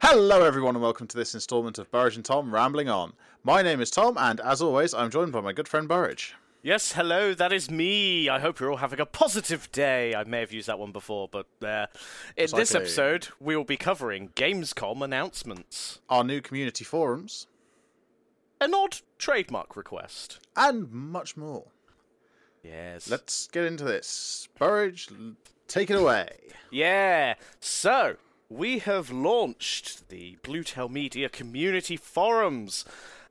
Hello, everyone, and welcome to this instalment of Burridge and Tom Rambling On. My name is Tom, and as always, I'm joined by my good friend Burridge. Yes, hello, that is me. I hope you're all having a positive day. I may have used that one before, but uh, in this episode, we will be covering Gamescom announcements, Our new community forums, an odd trademark request. and much more. Yes. Let's get into this. Burridge, take it away. Yeah. So, we have launched the Bluetail Media community forums.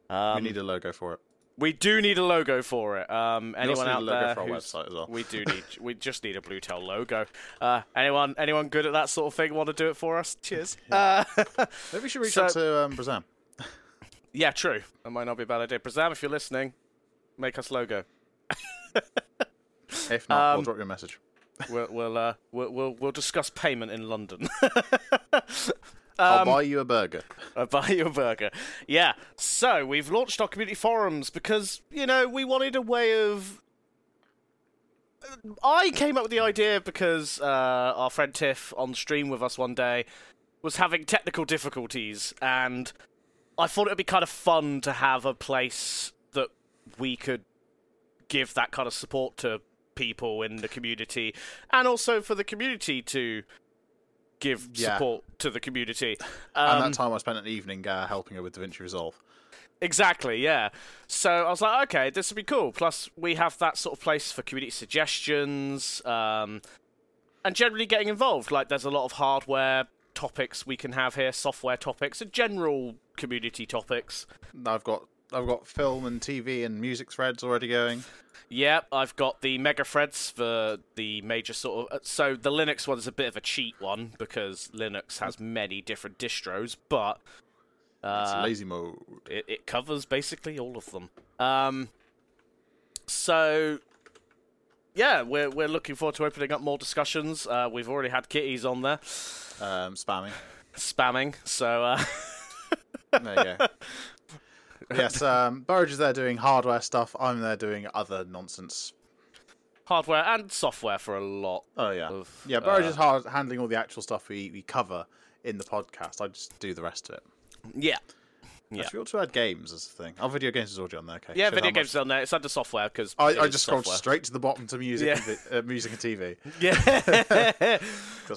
Um, we need a logo for it. we do need a logo for it. Um, anyone need out a logo there who's- website as well. We do need. we just need a Bluetail logo. Uh, anyone? Anyone good at that sort of thing? Want to do it for us? Cheers. Uh, Maybe we should reach So- out to um, Brazam. yeah, true. That might not be a bad idea. Brazam, if you're listening, make us logo. If not, we'll Um, drop you a message. We'll we'll uh, we'll, we'll we'll discuss payment in London. I'll um, buy you a burger. I'll buy you a burger. Yeah. So we've launched our community forums because you know we wanted a way of. I came up with the idea because uh, our friend Tiff on stream with us one day was having technical difficulties, and I thought it'd be kind of fun to have a place that we could give that kind of support to people in the community, and also for the community to give Yeah. support to the community. and Um, that time I spent an evening uh, helping her with DaVinci Resolve. Exactly, yeah. So I was like, okay, this would be cool. Plus, we have that sort of place for community suggestions, um, and generally getting involved. Like, there's a lot of hardware topics we can have here, software topics, and general community topics. I've got I've got film and TV and music threads already going. Yep, I've got the mega threads for the major sort of. uh, So the Linux one's a bit of a cheat one because Linux has many different distros, but It's uh, lazy mode. it, it covers basically all of them. Um, so yeah, we're we're looking forward to opening up more discussions. Uh, we've already had kitties on there Um, spamming. spamming, so uh, There you go. Yes, um, Burridge is there doing hardware stuff. I'm there doing other nonsense. hardware and software for a lot. Oh yeah, Of, yeah. Burridge uh, is hard handling all the actual stuff we, we cover in the podcast. I just do the rest of it. Yeah, Yeah. Actually, we ought to add games as a thing. Our video games is already on there. Okay. yeah, Shows video games is on there. It's under software because I, I just scrolled straight to the bottom to music, Yeah. and, uh, music and TV. Yeah.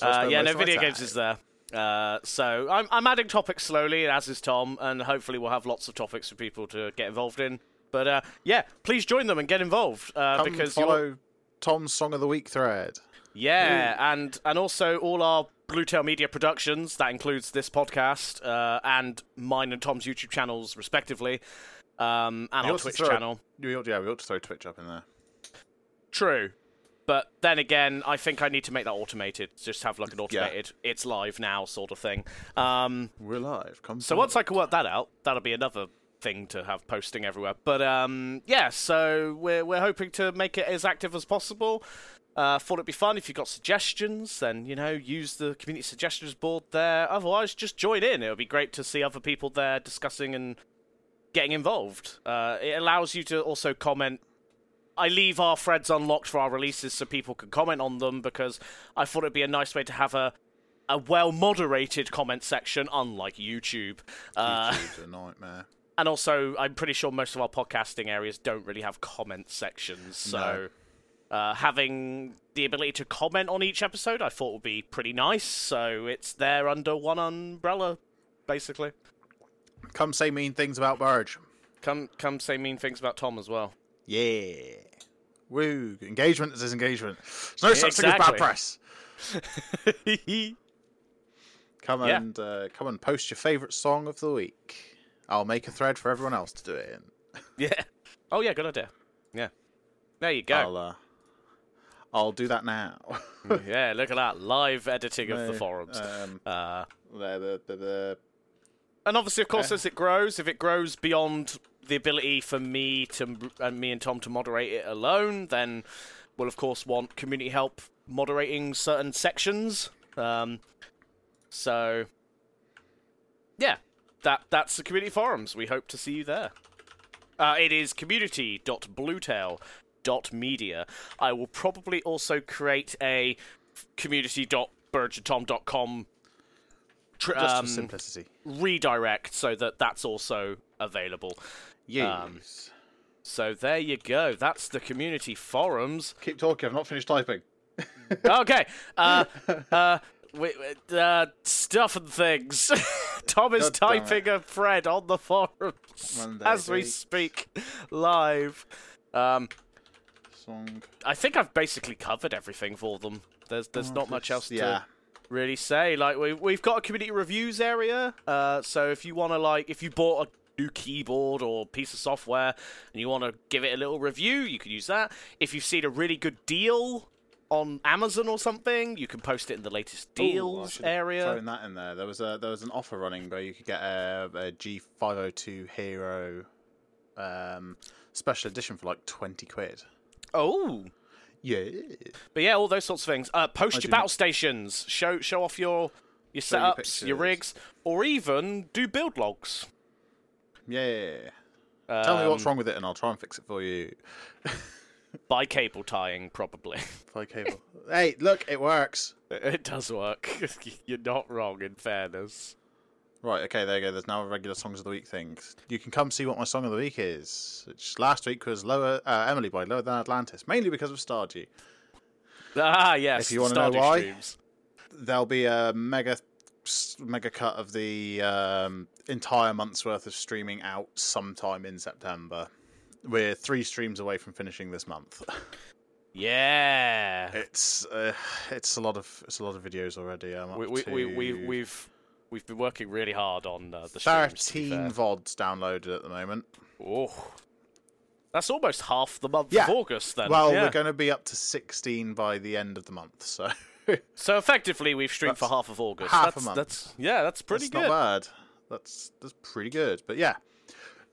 Uh, yeah. No, video games is there. Uh, so I'm I'm adding topics slowly, as is Tom, and hopefully we'll have lots of topics for people to get involved in. But uh, yeah, please join them and get involved uh, Come because you're- follow Tom's Song of the Week thread. Yeah, and and also all our Blue Tail Media productions. That includes this podcast uh, and mine and Tom's YouTube channels, respectively, um, and We our Twitch throw- channel. We ought, yeah, we ought to throw Twitch up in there. True, but then again, I think I need to make that automated. Just have like an automated, it's live now sort of thing. Um, We're live. Come. so once I can work that out, that'll be another thing to have posting everywhere. But um, yeah, so we're we're hoping to make it as active as possible. Uh, thought it'd be fun if you got suggestions, then you know use the community suggestions board there. Otherwise, just join in. It would be great to see other people there discussing and getting involved. Uh, it allows you to also comment. I leave our threads unlocked for our releases so people can comment on them because I thought it'd be a nice way to have a a well moderated comment section, unlike YouTube. Uh, YouTube's a nightmare. and also, I'm pretty sure most of our podcasting areas don't really have comment sections. So, uh, having the ability to comment on each episode, I thought would be pretty nice. So it's there under one umbrella, basically. Come say mean things about Burridge. Come, come say mean things about Tom as well. Yeah. Woo. Engagement is engagement. There's no such thing as bad press. Come Yeah. and uh, come and post your favourite song of the week. I'll make a thread for everyone else to do it in. yeah. Oh yeah, good idea. Yeah. There you go. I'll uh, I'll do that now. yeah, look at that live editing of the forums. Um, Uh, the, the, the, the, And obviously, of course, Yeah. as it grows, if it grows beyond the ability for me to and me and Tom to moderate it alone, then we'll of course want community help moderating certain sections. Um, so, yeah, that that's the community forums. We hope to see you there. Uh, it is community.bluetail.media. I will probably also create a community.burridgeandtom.com tr- Just um, for simplicity. redirect so that that's also available. Yes. um, So there you go. That's the community forums. Keep talking. I've not finished typing. Okay. Uh, uh, we, uh, stuff and things. Tom is God typing a thread on the forums Monday, as we okay. speak live. Um, Song. I think I've basically covered everything for them. There's there's not much else Yeah. to really say. Like we we've got a community reviews area. Uh, so if you want to like if you bought a new keyboard or piece of software and you want to give it a little review, you can use that. If you've seen a really good deal on Amazon or something, you can post it in the latest deals have area. Thrown that in there. There was a there was an offer running where you could get a, a G502 Hero um, special edition for like twenty quid. Oh. Yeah. But yeah, all those sorts of things. Uh, post I your do battle not- stations. Show show off your your Show setups, your pictures. rigs, or even do build logs. Yeah. Tell me what's Um, wrong with it, and I'll try and fix it for you. by cable tying, probably. By cable. hey, look, it works. it does work. You're not wrong, in fairness. Right, okay, there you go. There's now a regular songs of the week thing. You can come see what my song of the week is. Which last week was Lower uh, Emily by Lower Than Atlantis, mainly because of Stardew. Ah, yes. If you wanna know why. Streams. There'll be a mega mega cut of the um, entire month's worth of streaming out sometime in September. We're three streams away from finishing this month. Yeah. It's uh, it's a lot of it's a lot of videos already. We, we, to we, we, we've we've been working really hard on uh, the streams. to be thirteen fair. vods downloaded at the moment. Oh. That's almost half the month Yeah. of August, then. Well, yeah. we're going to be up to 16 by the end of the month, so So effectively, we've streamed for That's half of August. half a that's, month. That's yeah, that's pretty that's good. not bad. That's that's pretty good. But yeah,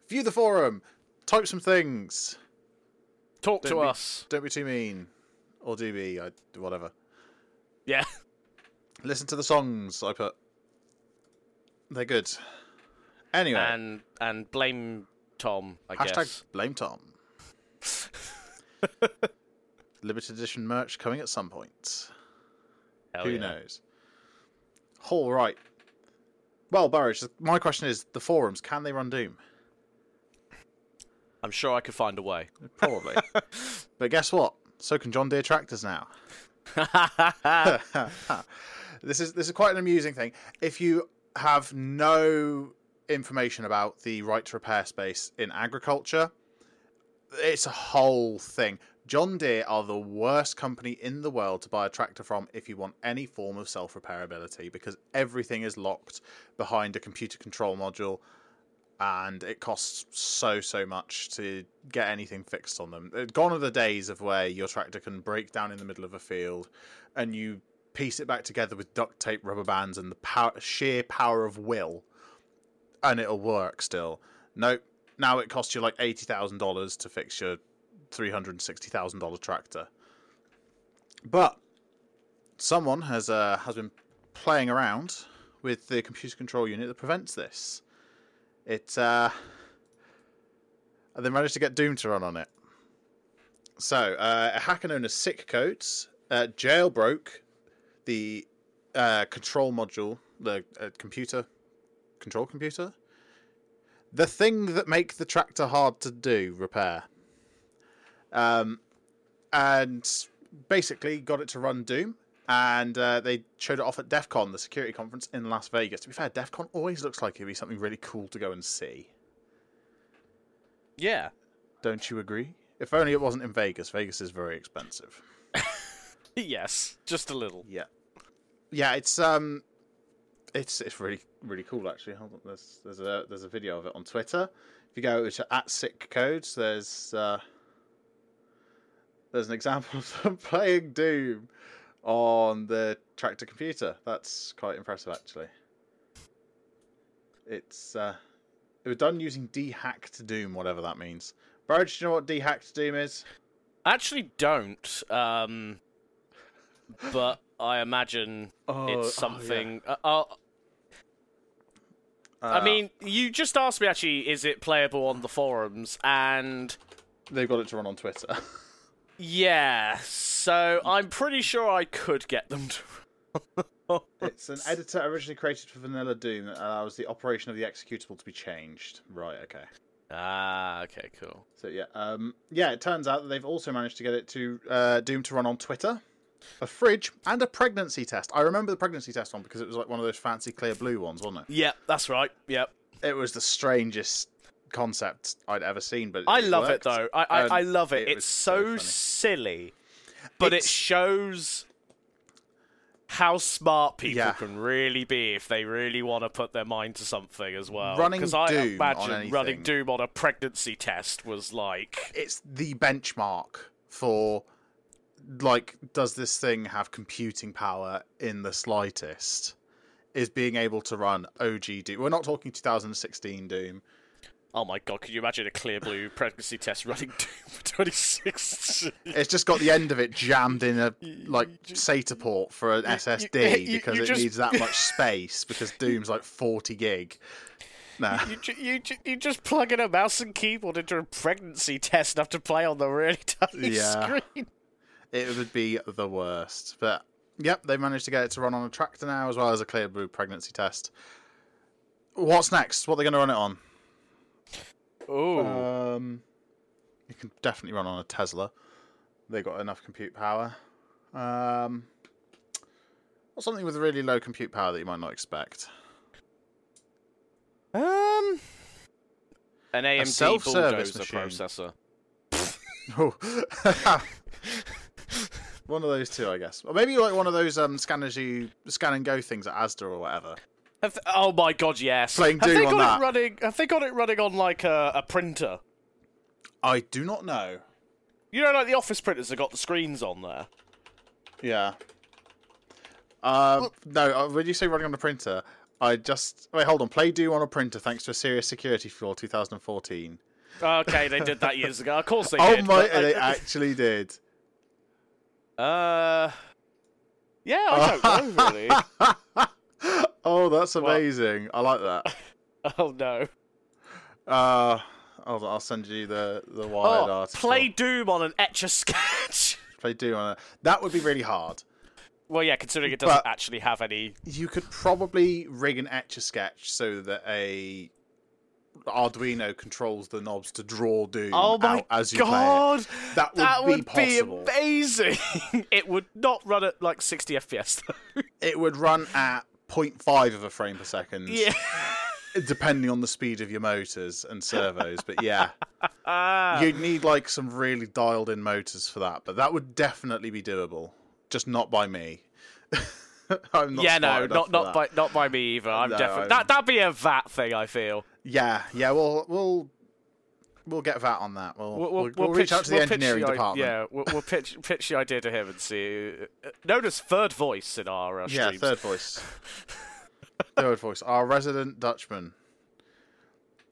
view the forum, type some things. Talk Don't to be, us. Don't be too mean, or do be. I, whatever. Yeah. Listen to the songs I put. They're good. Anyway, And and blame Tom, I hashtag guess. blame Tom. Limited edition merch coming at some point. Hell Who yeah. knows? All right. Well, Burridge, my question is: the forums can they run Doom? I'm sure I could find a way. Probably. but guess what? So can John Deere tractors now. this is this is quite an amusing thing. If you have no information about the right to repair space in agriculture, it's a whole thing. John Deere are the worst company in the world to buy a tractor from if you want any form of self repairability because everything is locked behind a computer control module and it costs so so much to get anything fixed on them. Gone are the days of where your tractor can break down in the middle of a field, and you piece it back together with duct tape, rubber bands, and the power, sheer power of will, and it'll work still. Nope. Now it costs you like eighty thousand dollars to fix your three hundred and sixty thousand dollar tractor. But someone has uh, has been playing around with the computer control unit that prevents this. It uh, and they managed to get Doom to run on it. So uh, a hacker known as Sick Codes uh, jailbroke the uh, control module, the uh, computer control computer, the thing that make the tractor hard to do repair. Um, and basically got it to run Doom. And uh, they showed it off at DEF CON, the security conference in Las Vegas. To be fair, DEF CON always looks like it'd be something really cool to go and see. yeah. Don't you agree? If only it wasn't in Vegas. Vegas is very expensive. Yes. Just a little. Yeah. Yeah, it's um it's it's really really cool actually. Hold on, there's there's a there's a video of it on Twitter. If you go to at sick codes, there's uh there's an example of them playing Doom on the tractor computer. That's quite impressive actually. It's uh it was done using dehacked Doom, whatever that means. Burge, do you know what dehacked Doom is? I Actually, don't. Um, but I imagine it's something. uh, uh, I Uh, mean, you just asked me. Actually, is it playable on the forums? And they've got it to run on Twitter. yeah, so I'm pretty sure I could get them to. It's an editor originally created for Vanilla Doom that allows the operation of the executable to be changed. Right, okay. Ah, okay, cool. So yeah, um, yeah. It turns out that they've also managed to get it to uh, Doom to run on Twitter, a fridge, and a pregnancy test. I remember the pregnancy test one because it was like one of those fancy Clearblue ones, wasn't it? Yep, that's right. Yep. It was the strangest concept I'd ever seen, but I love worked, it though. I I, I love it. it it's so, so silly, but it shows how smart people Yeah. can really be if they really want to put their mind to something as well. Running Because I Doom on imagine running Doom on a pregnancy test was like, It's the benchmark for like, does this thing have computing power in the slightest? Is being able to run OG Doom. We're not talking 2016 Doom. oh my god, could you imagine a Clearblue pregnancy test running Doom for 2016? It's just got the end of it jammed in a like SATA port for an SSD you- because you it just- needs that much space because Doom's like 40 gig. Nah. You, you, you just plug in a mouse and keyboard into a pregnancy test and have to play on the really tiny Yeah. screen. It would be the worst. But yep, they managed to get it to run on a tractor now as well as a Clearblue pregnancy test. What's next? What are they going to run it on? Oh, Um, you can definitely run on a Tesla. They got enough compute power. Um, or something with really low compute power that you might not expect. um, an AMD self-service bulldozer machine. processor. Oh. one of those two, I guess. Or maybe like one of those um, scanners you scan and go things at Asda or whatever. Have th- oh my god, yes. Playing have Doom they on got that. it running? Have they got it running on like a, a printer? I do not know. You know, like the office printers that got the screens on there. Yeah. Um, no, uh, when you say running on a printer, I just wait. Hold on. Play Doom on a printer thanks to a serious security flaw, 2014. Okay, they did that years ago. Of course they oh did. my! but They actually did. Uh, yeah, I don't know really. Oh, that's amazing. I like that. oh no. Uh, I'll, I'll send you the the wired Oh, article. play Doom on an etch a sketch. play Doom on a. That would be really hard. well, yeah, considering it doesn't But- actually have any. You could probably rig an etch a sketch so that a Arduino controls the knobs to draw Doom Oh my out as you play it. god, That would that be would be possible. amazing. it would not run at like 60 FPS though. It would run at 0.5 of a frame per second, yeah. depending on the speed of your motors and servos. but yeah, Ah. you'd need like some really dialed in motors for that. But that would definitely be doable, just not by me. I'm not yeah, no, not not that. by not by me either. I'm No, definitely that that'd be a VAT thing. I feel. Yeah, yeah, we'll we'll we'll get VAT on that. We'll We'll, we'll, we'll, we'll reach pitch, out to the engineering the department. Yeah, we'll, we'll pitch pitch the idea to him and see. Uh, known as third voice in our uh, Yeah, third voice. third voice. Our resident Dutchman.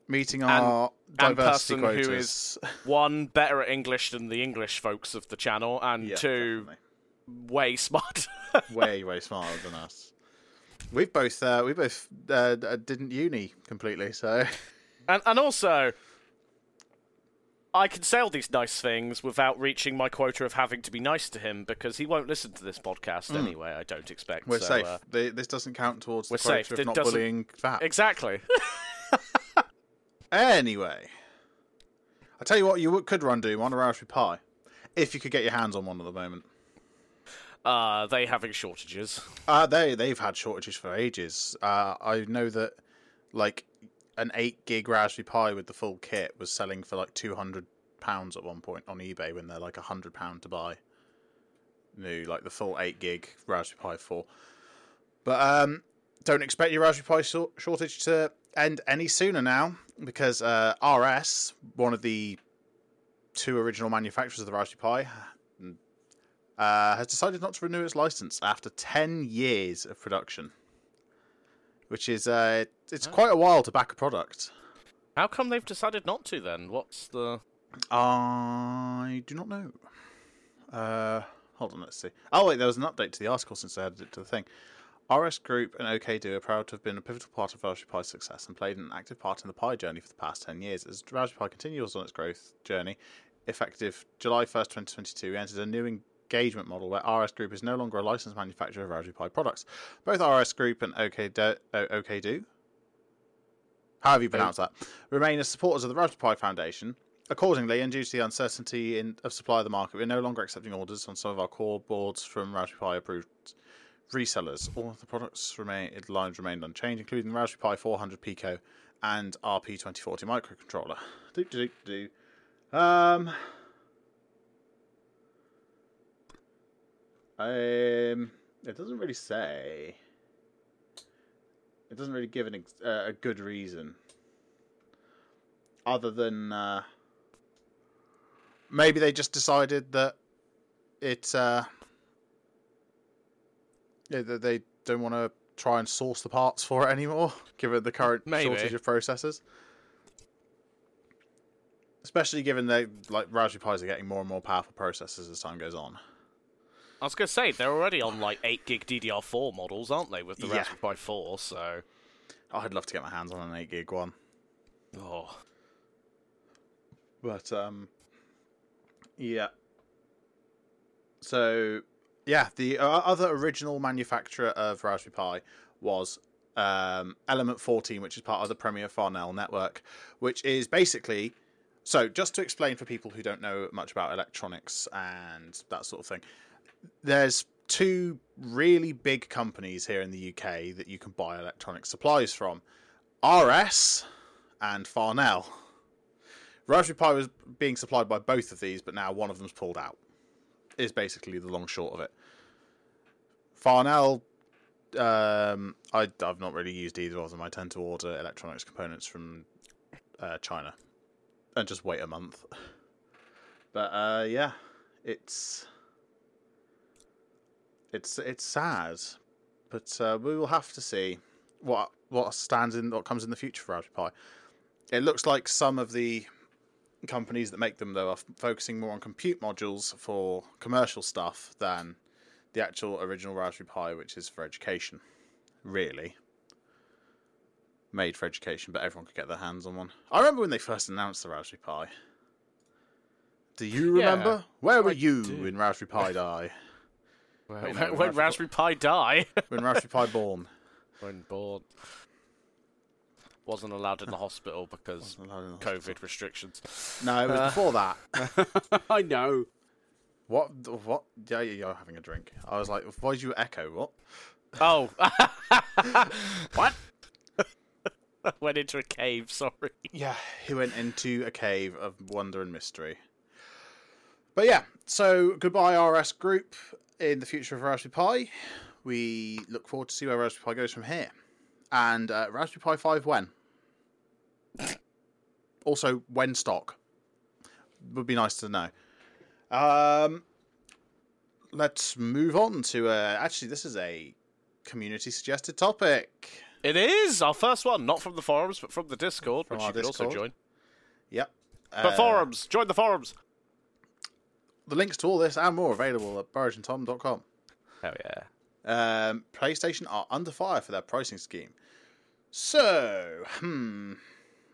Meeting our and diversity person who quotas. One better at English than the English folks of the channel, and Yeah, two definitely. way smarter. way way smarter than us. We've both uh, we both uh, didn't uni completely, so And and also, I can say all these nice things without reaching my quota of having to be nice to him because he won't listen to this podcast anyway. I don't expect. We're so, safe. uh, The- this doesn't count towards the quota safe. of It not bullying VAT. exactly. Anyway, I tell you what, you could run Doom on a Raspberry Pi if you could get your hands on one at the moment. Uh, they having shortages. Uh, they they've had shortages for ages. Uh, I know that like an eight gig Raspberry Pi with the full kit was selling for like two hundred pounds at one point on eBay when they're like a hundred pound to buy. New like the full eight gig Raspberry Pi four. But um, don't expect your Raspberry Pi shor- shortage to end any sooner now because uh, RS, one of the two original manufacturers of the Raspberry Pi, uh, has decided not to renew its license after 10 years of production. Which is, uh, it's quite a while to back a product. How come they've decided not to then? What's the? I do not know. Uh, hold on, let's see. Oh, wait, there was an update to the article since I added it to the thing. RS Group and OKDo are proud to have been a pivotal part of Raspberry Pi's success and played an active part in the Pi journey for the past 10 years. As Raspberry Pi continues on its growth journey, effective July 1st, 2022, we entered a new engagement model where RS Group is no longer a licensed manufacturer of Raspberry Pi products. Both RS Group and OKDo, OKDo, however you pronounce that, remain as supporters of the Raspberry Pi Foundation. Accordingly, and due to the uncertainty in, of supply of the market, we're no longer accepting orders on some of our core boards from Raspberry Pi approved resellers. All of the products remain lines remained unchanged, including the Raspberry Pi 400 Pico and RP2040 microcontroller. Do do do do. Um. Um. It doesn't really say. It doesn't really give an ex- uh, a good reason, other than uh, maybe they just decided that it. Uh, yeah, that they don't want to try and source the parts for it anymore, given the current Maybe. shortage of processors. Especially given that like Raspberry Pis are getting more and more powerful processors as time goes on. I was going to say they're already on like eight gig DDR4 models, aren't they, with the Yeah. Raspberry Pi 4? So, I'd love to get my hands on an eight gig one, oh, but um, yeah. So yeah, the uh, other original manufacturer of Raspberry Pi was um, Element 14, which is part of the Premier Farnell network, which is basically. So, just to explain for people who don't know much about electronics and that sort of thing, there's two really big companies here in the UK that you can buy electronic supplies from RS and Farnell. Raspberry Pi was being supplied by both of these, but now one of them's pulled out. Is basically the long short of it. Farnell, um, I, I've not really used either of them. I tend to order electronics components from uh, China and just wait a month. But uh, yeah, it's it's it's sad, but uh, we will have to see what what stands in what comes in the future for Raspberry Pi. It looks like some of the companies that make them though are f- focusing more on compute modules for commercial stuff than the actual original Raspberry Pi, which is for education. Really. Made for education, but everyone could get their hands on one. I remember when they first announced the Raspberry Pi. Do you Yeah, remember? Where were I you do. in Raspberry Pi die? When, Wait, no, when Raspberry Raspberry Pi die, when Raspberry Pi born? when born, wasn't allowed in the hospital because Wasn't allowed in the COVID hospital. restrictions. No, it was Uh, before that. I know. What? What? Yeah, yeah, you're having a drink. I was like, why did you echo? What? Oh, What? went into a cave. Sorry. Yeah, he went into a cave of wonder and mystery. But yeah, so goodbye RS Group in the future of Raspberry Pi. We look forward to see where Raspberry Pi goes from here. And uh, Raspberry Pi 5 when? also, when stock? Would be nice to know. Um, let's move on to uh, actually, this is a community suggested topic. It is our first one, not from the forums, but from the Discord, From which you can also join. Yep. But Uh, forums, join the forums. The links to all this and more available at burridgeandtom.com. Hell yeah. Um, PlayStation are under fire for their pricing scheme. So, hmm.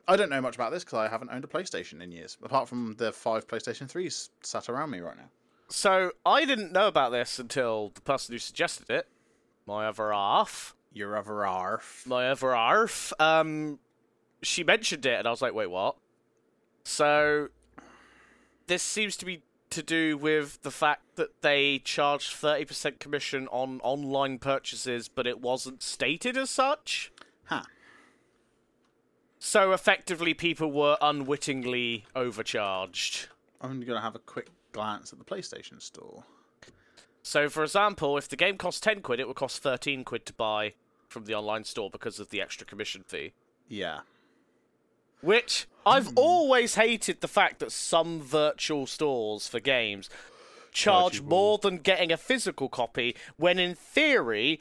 I don't know much about this because I haven't owned a PlayStation in years, apart from the five PlayStation 3s sat around me right now. So I didn't know about this until the person who suggested it, my other half, You're ever arf. my other half, um, she mentioned it, and I was like, wait, what? So this seems to be to do with the fact that they charged thirty percent commission on online purchases, but it wasn't stated as such. Huh. So effectively, people were unwittingly overcharged. I'm going to have a quick glance at the PlayStation store. So, for example, if the game costs 10 quid, it would cost 13 quid to buy from the online store because of the extra commission fee. Yeah. Which I've always hated the fact that some virtual stores for games charge Virtual. more than getting a physical copy when in theory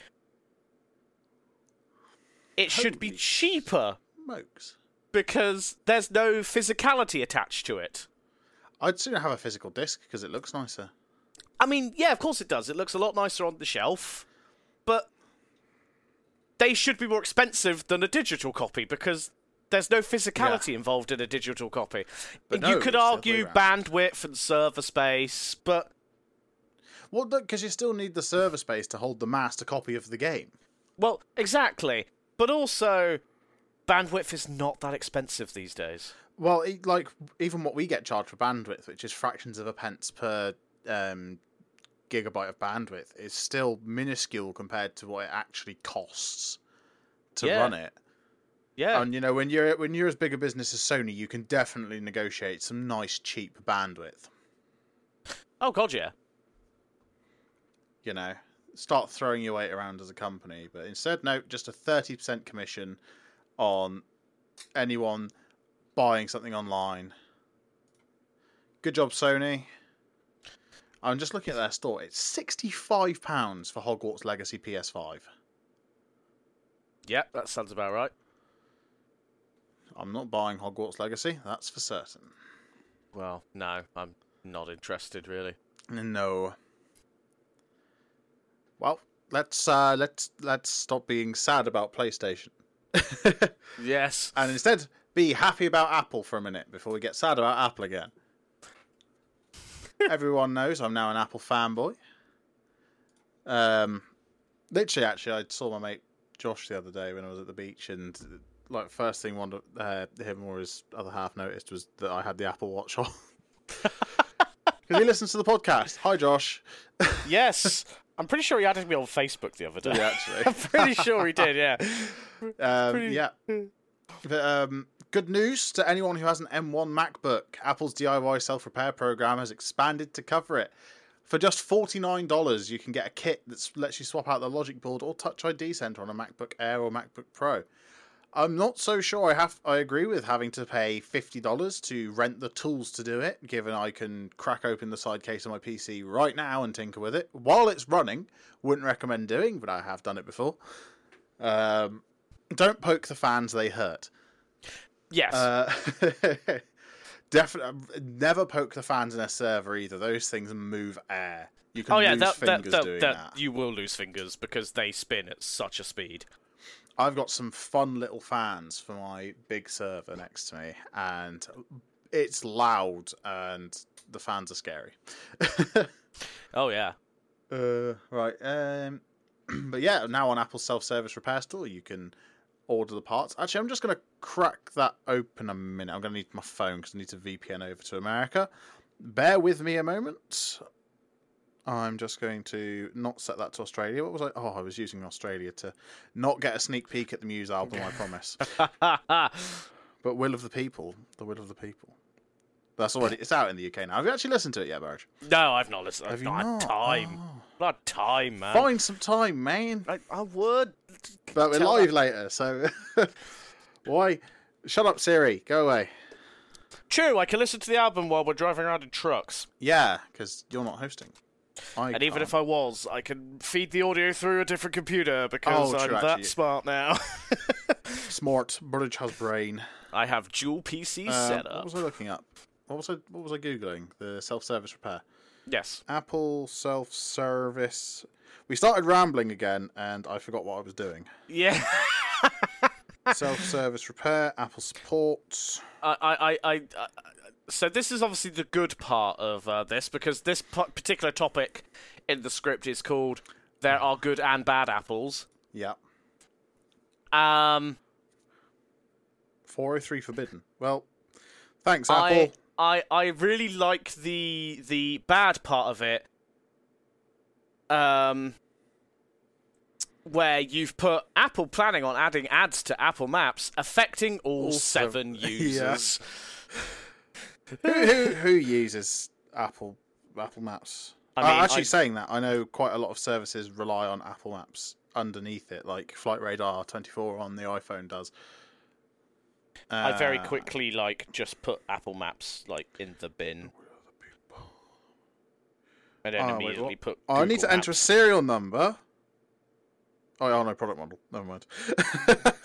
it should be cheaper Smokes. because there's no physicality attached to it. I'd sooner have a physical disc because it looks nicer. I mean, yeah, of course it does. It looks a lot nicer on the shelf, but they should be more expensive than a digital copy because there's no physicality involved in a digital copy. But you no, could it's the other way argue bandwidth and server space, but Well, because you still need the server space to hold the master copy of the game. Well, exactly. But also, bandwidth is not that expensive these days. Well, e- like even what we get charged for bandwidth, which is fractions of a pence per um, gigabyte of bandwidth, is still minuscule compared to what it actually costs to Yeah. run it. Yeah. And you know, when you're when you're as big a business as Sony, you can definitely negotiate some nice cheap bandwidth. oh god, yeah. You know, start throwing your weight around as a company, but instead, no, just a thirty percent commission on anyone buying something online. Good job, Sony. I'm just looking at their store. It's sixty-five pounds for Hogwarts Legacy PS5. Yeah, that sounds about right. I'm not buying Hogwarts Legacy. That's for certain. Well, no, I'm not interested really. No. Well, let's uh, let's let's stop being sad about PlayStation, Yes. and instead be happy about Apple for a minute before we get sad about Apple again. Everyone knows I'm now an Apple fanboy. Um, literally, actually, I saw my mate Josh the other day when I was at the beach, and like first thing one of uh, him or his other half noticed was that I had the Apple Watch on. Because he listens to the podcast. Hi, Josh. yes. I'm pretty sure he added me on Facebook the other day. Yeah, actually. I'm pretty sure he did, yeah. Um, Pretty- yeah. But, um, good news to anyone who has an M1 MacBook. Apple's DIY self repair program has expanded to cover it. For just $49, you can get a kit that lets you swap out the logic board or Touch ID sensor on a MacBook Air or MacBook Pro. I'm not so sure I have I agree with having to pay $50 to rent the tools to do it, given I can crack open the side case of my PC right now and tinker with it while it's running. Wouldn't recommend doing, but I have done it before. Um, don't poke the fans; they hurt. Yes. Uh, Definitely, never poke the fans in a server either. Those things move air. You can oh yeah, lose that, that, that, doing that, that. you will lose fingers because they spin at such a speed. I've got some fun little fans for my big server next to me, and it's loud, and the fans are scary. Oh yeah. Uh, right. Um, but yeah, now on Apple's self-service repair store, you can order the parts. Actually, I'm just going to crack that open a minute. I'm going to need my phone because I need to VPN over to America. Bear with me a moment. I'm just going to not set that to Australia. What was I? Oh, I was using Australia to not get a sneak peek at the Muse album. I promise. But Will of the People, the Will of the People. That's already. It's out in the UK now. Have you actually listened to it yet, Burridge? no, I've not listened. Have I've you not, not? had time. Oh. Not time, man. Find some time, man. I, I would. But we're live later, so why? Shut up, Siri. Go away. True, I can listen to the album while we're driving around in trucks. Yeah, because you're not hosting. I And even if I was, I can feed the audio through a different computer because Oh, I'm true, that smart now. smart, Bridge has brain. I have dual PC Uh, set what was I looking up? What was I? What was I googling? The self-service repair. Yes. Apple self-service. We started rambling again, and I forgot what I was doing. Yeah. self-service repair. Apple support. I, I, I, I, I- so this is obviously the good part of uh, this because this particular topic in the script is called "There are good and bad apples." Yeah. Um, 403 forbidden. Well, thanks, I, Apple. I, I really like the the bad part of it. Um, where you've put Apple planning on adding ads to Apple Maps, affecting all, sev- seven users. who, who who uses Apple Apple Maps? I Uh, mean, actually, I- saying that, I know quite a lot of services rely on Apple Maps underneath it, like Flight Radar 24 on the iPhone does. I very Uh, quickly like just put Apple Maps like in the bin. And then Oh, immediately what? put. Oh, I need Google to enter a serial number. Oh, oh no, product model. Never mind.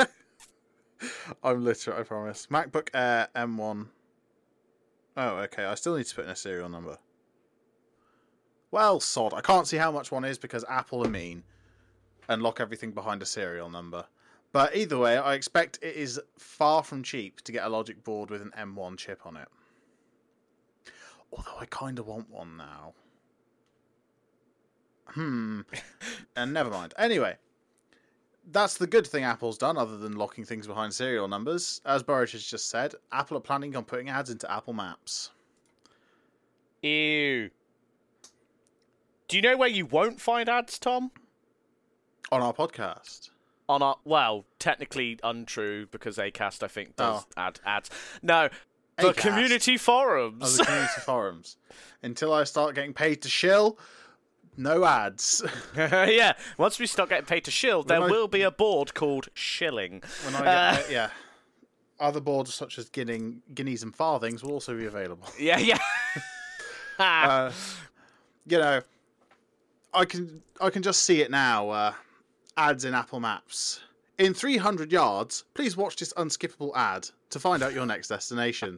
I'm literate, I promise. MacBook Air M1. Oh, okay. I still need to put in a serial number. Well, sod. I can't see how much one is because Apple are mean and lock everything behind a serial number. But either way, I expect it is far from cheap to get a logic board with an M1 chip on it. Although I kind of want one now. hmm, and never mind. Anyway, that's the good thing Apple's done, other than locking things behind serial numbers. As Burridge has just said, Apple are planning on putting ads into Apple Maps. Ew. Do you know where you won't find ads, Tom? On our podcast. On our well, technically untrue because Acast I think does Oh. add ads. No, the Acast. community forums. of the community forums. Until I start getting paid to shill, no ads. yeah, once we start getting paid to shill, there will be a board called shilling. When I get paid- yeah. Other boards such as guinea, guineas and farthings will also be available. Yeah, yeah. Uh, you know, I can I can just see it now. Uh, ads in Apple Maps. In 300 yards, please watch this unskippable ad to find out your next destination.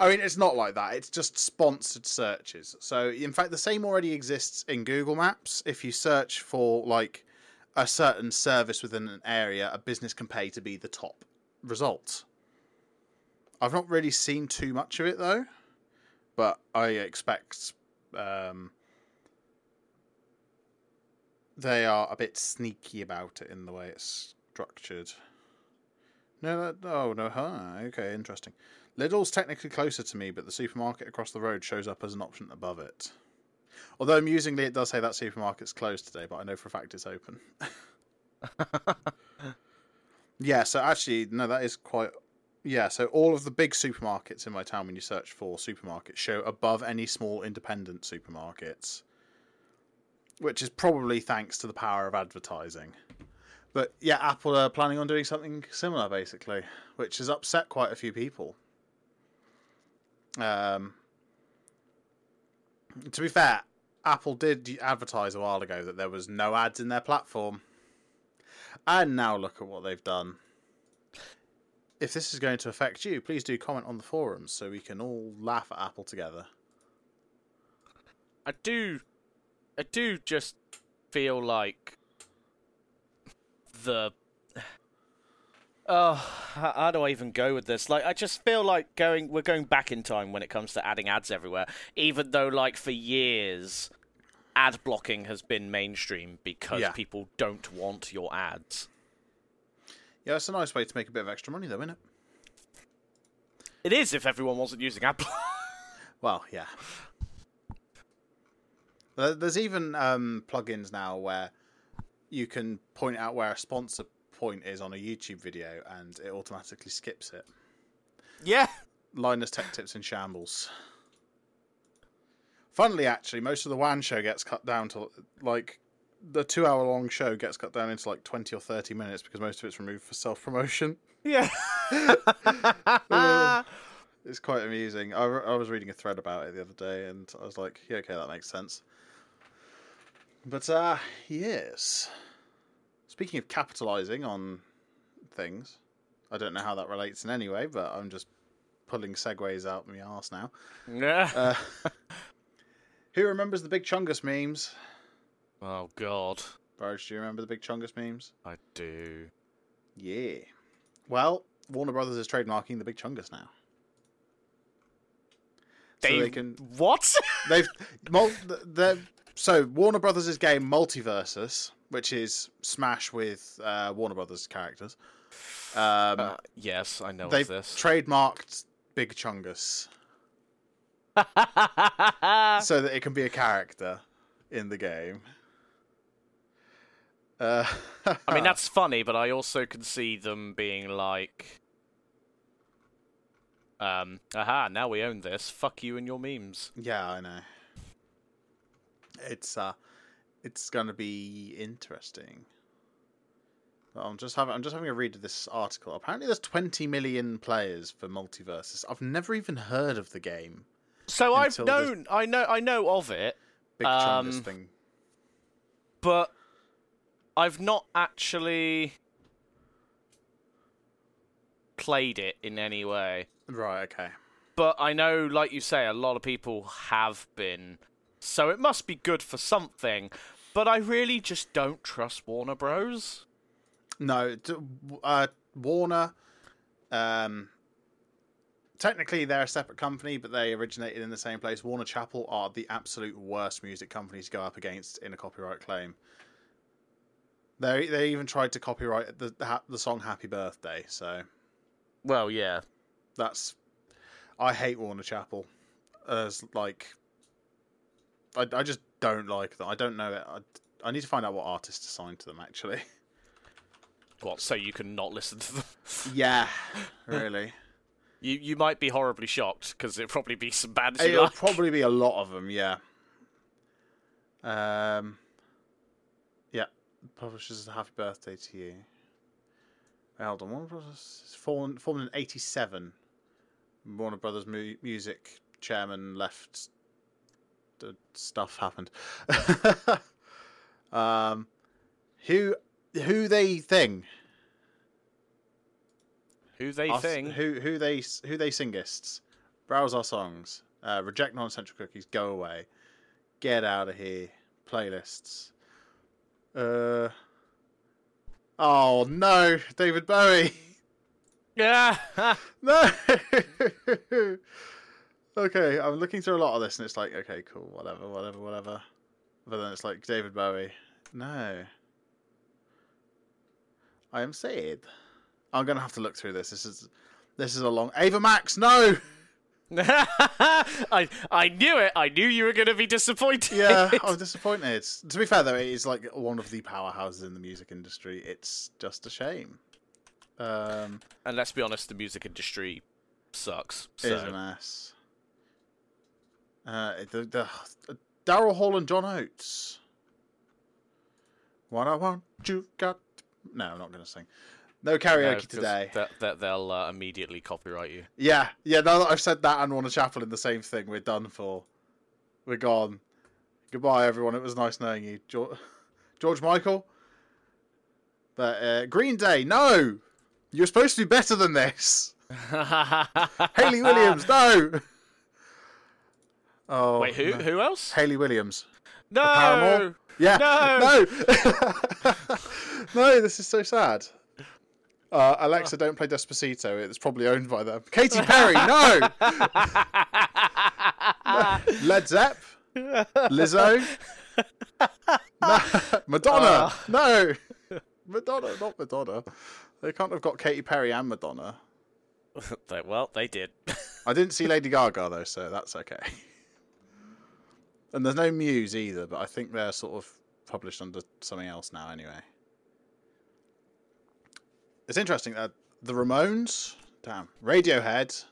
I mean, it's not like that. It's just sponsored searches. So, in fact, the same already exists in Google Maps. If you search for like a certain service within an area, a business can pay to be the top result. I've not really seen too much of it though, but I expect um, they are a bit sneaky about it in the way it's structured. No, that, oh no, huh? Okay, interesting. Lidl's technically closer to me, but the supermarket across the road shows up as an option above it. Although amusingly, it does say that supermarket's closed today, but I know for a fact it's open. yeah, so actually, no, that is quite. Yeah, so all of the big supermarkets in my town, when you search for supermarkets, show above any small independent supermarkets, which is probably thanks to the power of advertising. But yeah, Apple are planning on doing something similar, basically, which has upset quite a few people. Um, to be fair, Apple did advertise a while ago that there was no ads in their platform. And now look at what they've done. If this is going to affect you, please do comment on the forums so we can all laugh at Apple together. I do, I do just feel like the. Oh, how, how do I even go with this? Like, I just feel like going. We're going back in time when it comes to adding ads everywhere. Even though, like, for years, ad blocking has been mainstream because Yeah. people don't want your ads. Yeah, it's a nice way to make a bit of extra money, though, isn't it? It is if everyone wasn't using ad. block- Well, yeah. There's even um, plugins now where you can point out where a sponsor point is on a YouTube video and it automatically skips it. yeah. Linus Tech Tips in shambles. Funnily, actually, most of the WAN show gets cut down to like the two hour long show gets cut down into like 20 or 30 minutes because most of it's removed for self promotion. Yeah. It's quite amusing. I, re- I was reading a thread about it the other day, and I was like, "Yeah, okay, that makes sense." But uh, yes. Speaking of capitalizing on things, I don't know how that relates in any way, but I'm just pulling segues out of my ass now. yeah. Uh, who remembers the Big Chungus memes? oh God, Burridge, do you remember the Big Chungus memes? I do. Yeah. Well, Warner Brothers is trademarking the Big Chungus now. So They, they can what? They've the so Warner Brothers' game Multiversus, which is Smash with uh, Warner Brothers characters. Um, Uh, yes, I know they've this. trademarked Big Chungus so that it can be a character in the game. Uh, I mean, that's funny, but I also can see them being like, um, aha, now we own this. Fuck you and your memes. yeah, I know. It's uh, it's gonna be interesting. I'm just having I'm just having a read of this article. Apparently, there's 20 million players for Multiversus. I've never even heard of the game. So I've known, I know, I know of it, Big Um, Chungus thing. but I've not actually played it in any way. Right. Okay. But I know, like you say, a lot of people have been. So it must be good for something. But I really just don't trust Warner Bros. No. Uh, Warner. Um. technically they're a separate company, but they originated in the same place. Warner Chappell are the absolute worst music companies to go up against in a copyright claim. They they even tried to copyright the the, the song "Happy Birthday," so Well, yeah. that's I hate Warner Chappell as like I, I just don't like them. I don't know it. I, I need to find out what artists assigned to them actually. What? So you can not listen to them? Yeah, really. You you might be horribly shocked because it'll probably be some bands. It'll like. probably be a lot of them, yeah. Um, yeah. Publishers, happy birthday to you. Hold on, Warner Brothers formed, formed in '87. Warner Brothers mu- music chairman left. Stuff happened. um, who who they thing? Who they Us- think? Who who they who they singists? Browse our songs. Uh, reject non-essential cookies. Go away. Get out of here. Playlists. Uh. Oh no, David Bowie. Yeah. No. Okay, I'm looking through a lot of this, and it's like, okay, cool, whatever, whatever, whatever. But then it's like David Bowie. No. I am sad. I'm gonna have to look through this. This is this is a long Ava Max. No. I I knew it. I knew you were going to be disappointed. Yeah, I'm disappointed. To be fair, though, it is like one of the powerhouses in the music industry. It's just a shame. Um, and let's be honest, the music industry sucks. it is a So mess. Uh, the, the, Daryl Hall and John Oates. What I want you got. No, I'm not going to sing. No No, today. That, that they'll uh, immediately copyright you. Yeah, yeah. Now that I've said that and Warner Chappell in the same thing, we're done for. We're gone. Goodbye, everyone. It was nice knowing you, George, George Michael. But uh, Green Day, no, you're supposed to do better than this. Hayley Williams, no. Oh, Wait, who no. who else? Hayley Williams. No. Paramore? Yeah. No! No. no, this is so sad. Uh, Alexa, don't play Despacito. It's probably owned by them. Katy Perry, no. Led Zepp, Lizzo, no. Madonna, no. Madonna, not Madonna. They can't have got Katy Perry and Madonna. Well, they did. I didn't see Lady Gaga though, so that's okay. And there's no Muse either, but I think they're sort of published under something else now anyway. It's interesting that the Ramones, damn, Radiohead.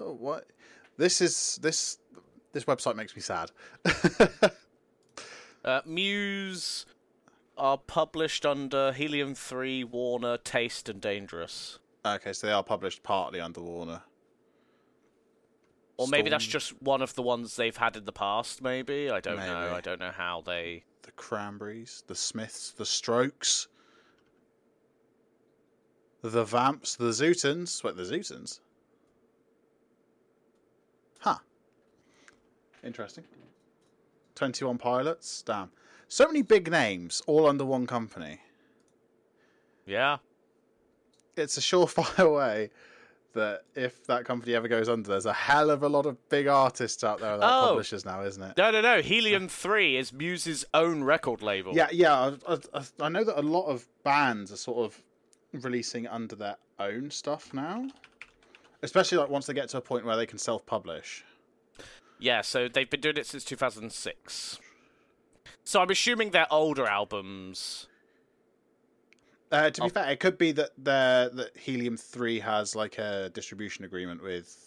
Oh, what? This is this this website makes me sad. Uh, Muse are published under Helium 3, Warner, Taste, and Dangerous. okay, so they are published partly under Warner. Or maybe that's just one of the ones they've had in the past, maybe? I don't know. I don't know how they. the Cranberries, the Smiths, the Strokes, the Vamps, the Zutons. What the Zutons? Huh. Interesting. Twenty-one Pilots. Damn. So many big names, all under one company. Yeah. It's a surefire way that if that company ever goes under, there's a hell of a lot of big artists out there that Oh. publishers now, isn't it? No, no, no. Helium 3 is Muse's own record label. Yeah, yeah. I, I, I know that a lot of bands are sort of releasing under their own stuff now, especially like once they get to a point where they can self-publish. Yeah, so they've been doing it since 2006. So I'm assuming their older albums. Uh, to be Oh. fair, it could be that their that Helium Three has like a distribution agreement with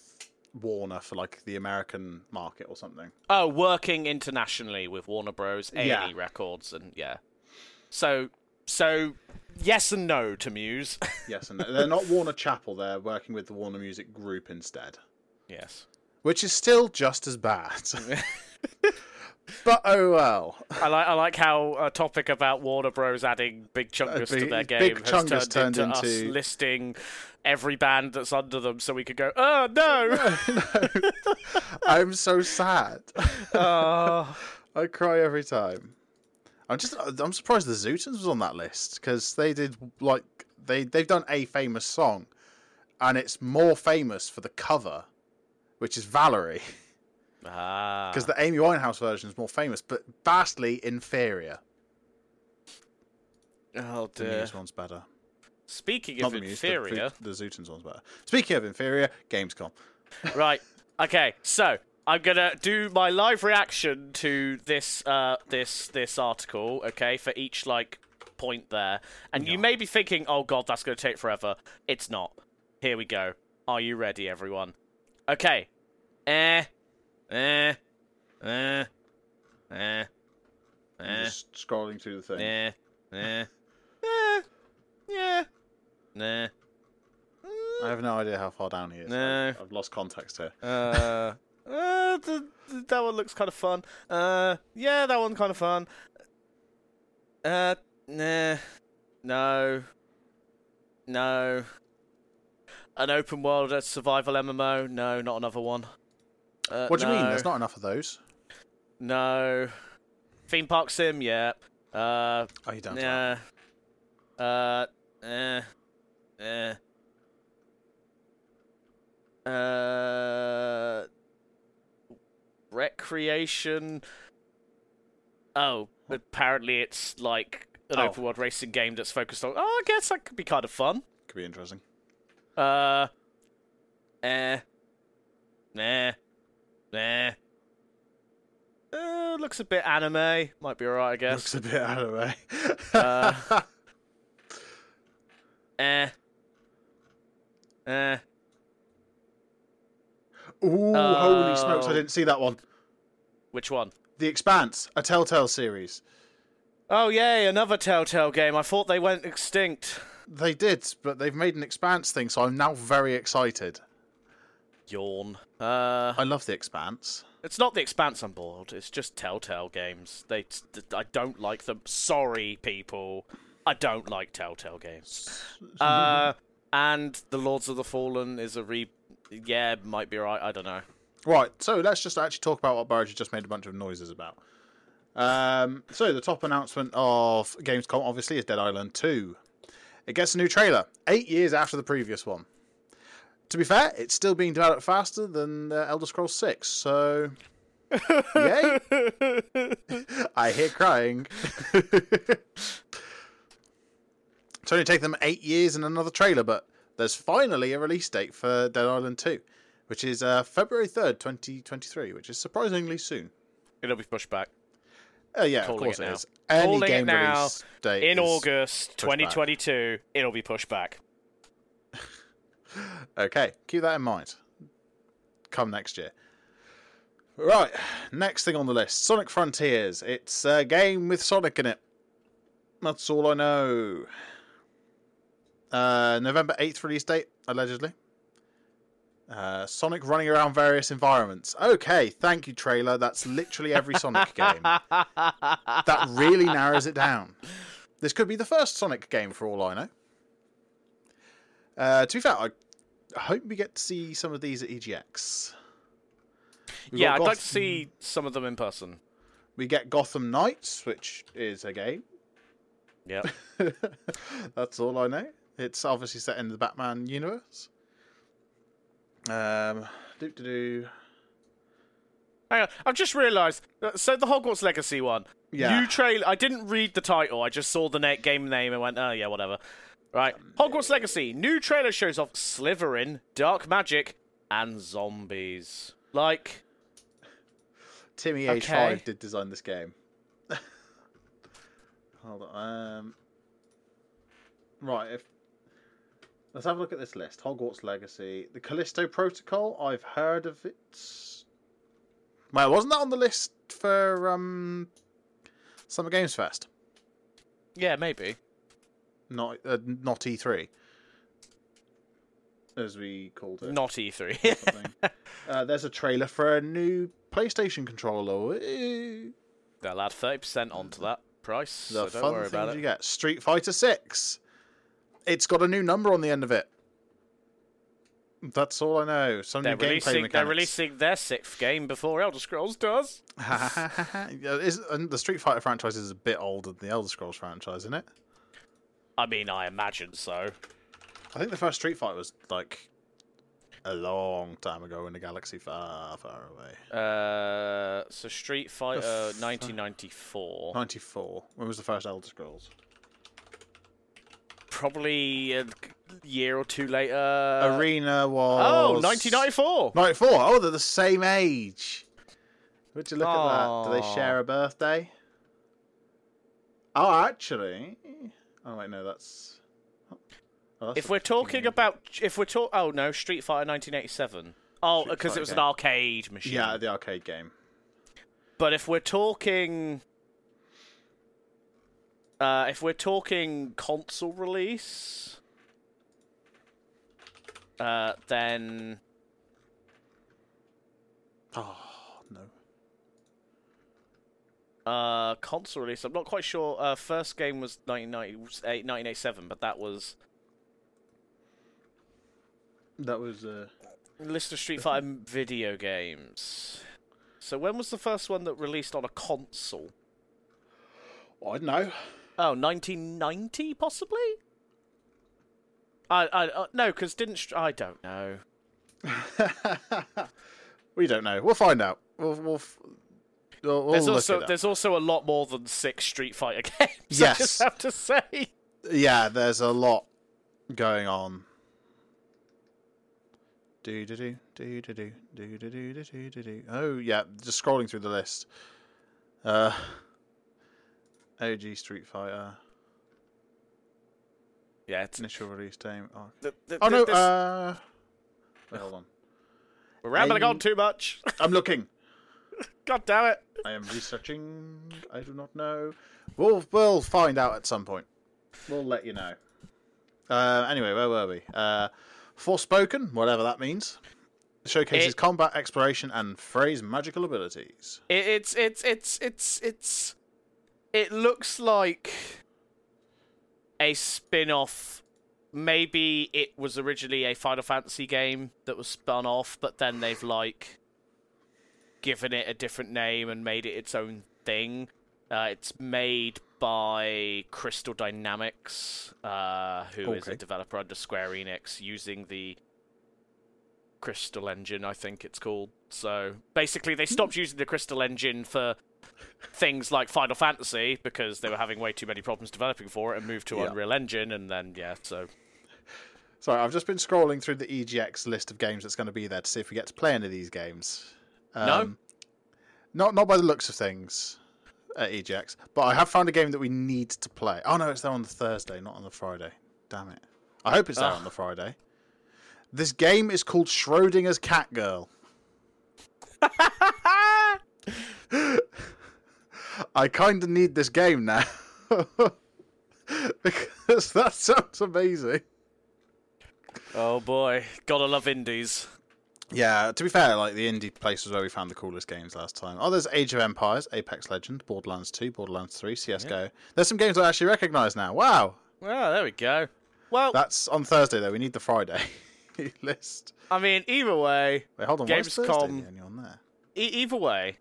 Warner for like the American market or something. Oh, working internationally with Warner Bros. A&E Yeah. Records, and yeah. So, so yes and no to Muse. Yes, and they're not Warner Chappell. They're working with the Warner Music Group instead, yes. which is still just as bad. but oh well. I like I like how a topic about Warner Bros. adding Big uh, Chungus to Big- their Big game has turned, turned into, us into- listing every band that's under them, so we could go, oh no, no. I'm so sad. oh. I cry every time. I'm just I'm surprised the Zutons was on that list because they did like they they've done a famous song, and it's more famous for the cover, which is Valerie, Ah. because the Amy Winehouse version is more famous, but vastly inferior. oh The. Muse one's better. Speaking Not of the Muse, inferior, the, the Zutons one's better. Speaking of inferior, Gamescom. right? Okay, so I'm gonna do my live reaction to this uh this this article. Okay, for each like point there, and you may be thinking, "Oh God, that's gonna take forever." It's not. Here we go. Are you ready, everyone? Okay. Eh. Eh. Eh. Eh. Eh. just scrolling through the thing. Eh. Eh. Eh. Yeah. Nah. I have no idea how far down he is. No. I've, lost context here. Uh, uh th- th- that one looks kind of fun. Uh, yeah, that one kind of fun. Uh, nah, no, no. An open world survival MMO? No, not another one. Uh, What do you mean? There's not enough of those. No. Theme park sim? Yeah. Uh, Oh, you don't. yeah. Uh, eh, eh. Uh, recreation. Oh, apparently it's like an Oh. open world racing game that's focused on. Oh, I guess that could be kind of fun. Could be interesting. Uh, eh, nah, nah. Uh, looks a bit anime. Might be alright, I guess. Looks a bit out of the way. Uh, Eh. Eh. Ooh, holy smokes! I Oh. didn't see that one. Which one? The Expanse, a Telltale series. Oh, yay, another Telltale game. I thought they went extinct. They did, but they've made an Expanse thing, so I'm now very excited. Yawn. Uh, I love the Expanse. it's not The Expanse I'm bored. It's just Telltale games. They, I don't like them. Sorry, people. I don't like Telltale games. Uh, and The Lords of the Fallen is a re. Yeah, might be right. I don't know. Right, so let's just actually talk about what Burge just made a bunch of noises about. Um, so the top announcement of Gamescom obviously is Dead Island 2. It gets a new trailer, eight years after the previous one. To be fair, it's still being developed faster than uh, Elder Scrolls 6, so yay! I hear crying. it's only taken them eight years and another trailer, but there's finally a release date for Dead Island 2, which is uh, February 3rd, 2023, which is surprisingly soon. It'll be pushed back. Oh, yeah, of course it it now. is. Any Calling it game now. release date In is- August pushed back. 2022, it'll be pushed back. Okay, keep that in mind. Come next year. Right, next thing on the list Sonic Frontiers. It's a game with Sonic in it. That's all I know. Uh, November 8th release date, allegedly. Uh, Sonic running around various environments. Okay, thank you, trailer. That's literally every Sonic game. That really narrows it down. This could be the first Sonic game for all I know. Uh, to be fair, I hope we get to see some of these at EGX. We've yeah, I'd like to see some of them in person. We get Gotham Knights, which is a game. Yeah. That's all I know. It's obviously set in the Batman universe. Um, do do do. Hang on, I've just realised. uh, So the Hogwarts Legacy one. Yeah. New trailer. I didn't read the title. I just saw the game name and went, oh yeah, whatever. Right. Hogwarts Legacy. New trailer shows off Slytherin, dark magic, and zombies. Like, Timmy, age Okay. five, did design this game. Hold on. Um, right. If let's have a look at this list: Hogwarts Legacy, the Callisto Protocol. I've heard of it. Well, wasn't that on the list for um, Summer Games Fest? yeah, maybe. Not uh, not E3, as we called it. Not E E3. uh, there's a trailer for a new PlayStation controller. They'll add 30% onto that price, The so don't fun worry things you get. Street Fighter Six. It's got a new number on the end of it. That's all I know. Some They're new gameplay releasing, they're releasing their sixth game before Elder Scrolls does. Yeah, and the Street Fighter franchise is a bit older than the Elder Scrolls franchise, isn't it? I mean, I imagine so. I think the first Street Fighter was like a long time ago in a galaxy far, far away. Uh, so Street Fighter f- 1994. 94. When was the first Elder Scrolls? Probably a year or two later. Arena was. Oh, 1994. 94. Oh, they're the same age. Would you look at that? Do they share a birthday? Oh, actually. Oh wait, no, that's. Oh, that's If we're talking game. about, if we're talking, oh no, Street Fighter 1987. Oh, because it was an arcade machine. yeah, the arcade game. But if we're talking, uh, if we're talking console release, uh, then Oh. Uh, console release. I'm not quite sure. Uh, first game was 1998, 1987, but that was That was. Uh... list of Street Fighter video games. So when was the first one that released on a console? I don't know. Oh, 1990 possibly. I I uh, no, because didn't I don't know. we don't know. We'll find out. We'll. we'll, f- we'll, we'll There's also there's also a lot more than six Street Fighter games. I just have to say. Yeah, there's a lot going on. Do do do do do do do do do do do do do. Oh yeah, just scrolling through the list. Uh, OG Street Fighter Yeah, it's, initial release date. Oh, th- th- oh no. this- Uh, wait, hold on. we're rambling I'm- on too much. I'm looking. God damn it! I am researching. I do not know. We'll we'll find out at some point. We'll let you know. Uh, anyway, where were we? Uh, Forspoken, whatever that means, showcases It- combat, exploration, and phrase magical abilities. It, it's it's it's it's it's it looks like a spin-off. Maybe it was originally a Final Fantasy game that was spun off, but then they've like given it a different name and made it its own thing. Uh, it's made by Crystal Dynamics, uh, who is a developer under Square Enix, using the Crystal Engine, I think it's called. So basically, they stopped using the Crystal Engine for things like Final Fantasy because they were having way too many problems developing for it, and moved to Yeah. Unreal Engine, and then yeah, so Sorry, I've just been scrolling through the EGX list of games that's going to be there to see if we get to play any of these games. No? Um, Not not by the looks of things at EGX, but I have found a game that we need to play. Oh no, it's there on the Thursday, not on the Friday. Damn it! I hope it's there Ugh. on the Friday. This game is called Schrodinger's Cat Girl. I kind of need this game now because that sounds amazing. oh boy, gotta love indies. Yeah, to be fair, like the indie places where we found the coolest games last time. Oh, there's Age of Empires, Apex Legend, Borderlands 2, Borderlands 3, CS:GO. There's some games I actually recognise now. Wow, Well, there we go. Well, that's on Thursday though. We need the Friday list. I mean, either way, Wait, hold on. Thursday Gamescom- the on there? e- either way,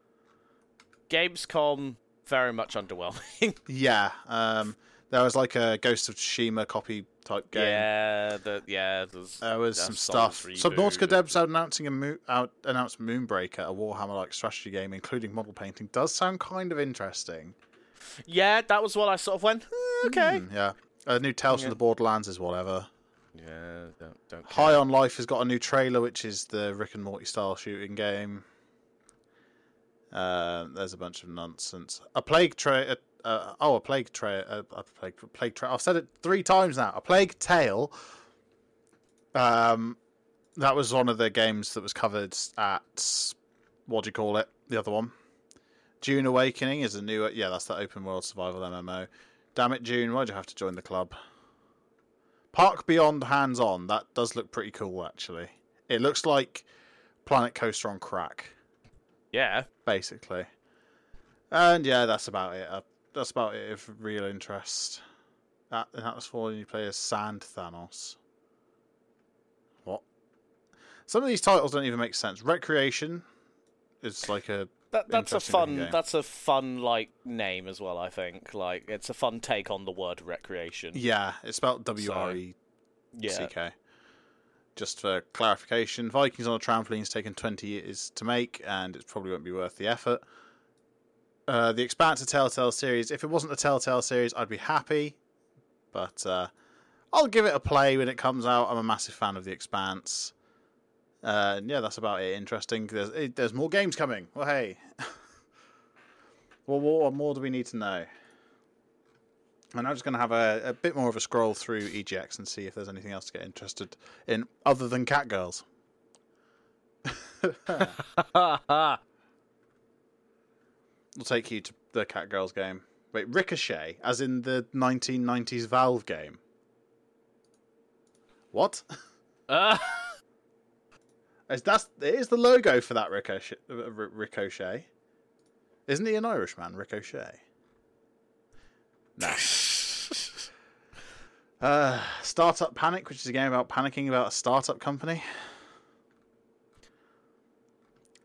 Gamescom very much underwhelming. Yeah, um, there was like a Ghost of Tsushima copy type game. yeah, the, yeah, there's There was some stuff. reboot Subnautica and- out announcing a mo- out announced Moonbreaker, a Warhammer-like strategy game, including model painting. Does sound kind of interesting. Yeah, that was what I sort of went. "Hmm, okay. Hmm, yeah, a new Tales Yeah. from the Borderlands is whatever. Yeah, don't don't. High on Life has got a new trailer, which is the Rick and Morty style shooting game. Uh, there's a bunch of nonsense. A plague tra- uh, oh, a plague tra- uh, a plague plague tra- I've said it three times now. A plague tale. Um, that was one of the games that was covered at what do you call it? The other one. Dune Awakening is a new. Yeah, that's the open world survival MMO. Damn it, Dune! Why'd you have to join the club? Park Beyond Hands On. That does look pretty cool, actually. It looks like Planet Coaster on crack, Yeah. basically. And yeah, that's about it. That's about it of real interest. That, and that was for when you play as Sand Thanos. What? Some of these titles don't even make sense. Wreckreation is like a That that's a fun game. that's a fun like name as well. I think like it's a fun take on the word recreation. yeah. It's spelled W R E Yeah. C K. just for clarification, Vikings on a trampoline has taken 20 years to make, and it probably won't be worth the effort. Uh, the Expanse, a Telltale series. If it wasn't a Telltale series, I'd be happy, but uh, I'll give it a play when it comes out. I'm a massive fan of the Expanse. Uh, yeah, that's about it. Interesting. There's it, there's more games coming. Well, hey. well, what more do we need to know? And I'm just going to have a, a bit more of a scroll through EGX and see if there's anything else to get interested in other than cat We'll take you to the cat girls game. Wait, Ricochet, as in the 1990s Valve game. What? Uh, Is that's it is the logo for that Ricochet? uh, Ricochet, isn't he an Irishman? Ricochet. No. Uh, Startup Panic, which is a game about panicking about a startup company.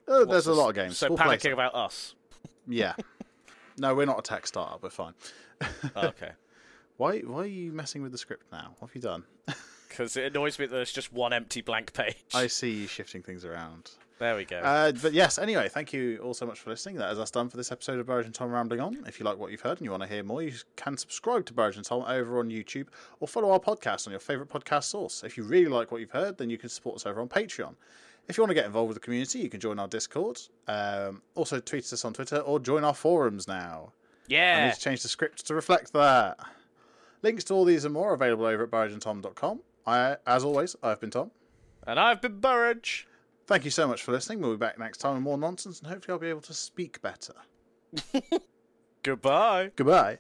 Oh, there's a lot of games. So We'll panicking about us. Yeah. no, we're not a tech startup. We're fine. okay. Why? Why are you messing with the script now? What have you done? Because it annoys me that there's just one empty blank page. I see you shifting things around. There we go. Uh, but yes, anyway, thank you all so much for listening. That is us done for this episode of Burridge and Tom Rambling On. If you like what you've heard and you want to hear more, you can subscribe to Burridge and Tom over on YouTube or follow our podcast on your favourite podcast source. If you really like what you've heard, then you can support us over on Patreon. If you want to get involved with the community, you can join our Discord. Um, also, tweet us on Twitter or join our forums now. Yeah. I need to change the script to reflect that. Links to all these and more are available over at burridgeandtom.com. I, as always, I've been Tom. And I've been Burridge. Thank you so much for listening. We'll be back next time with more nonsense, and hopefully, I'll be able to speak better. Goodbye. Goodbye.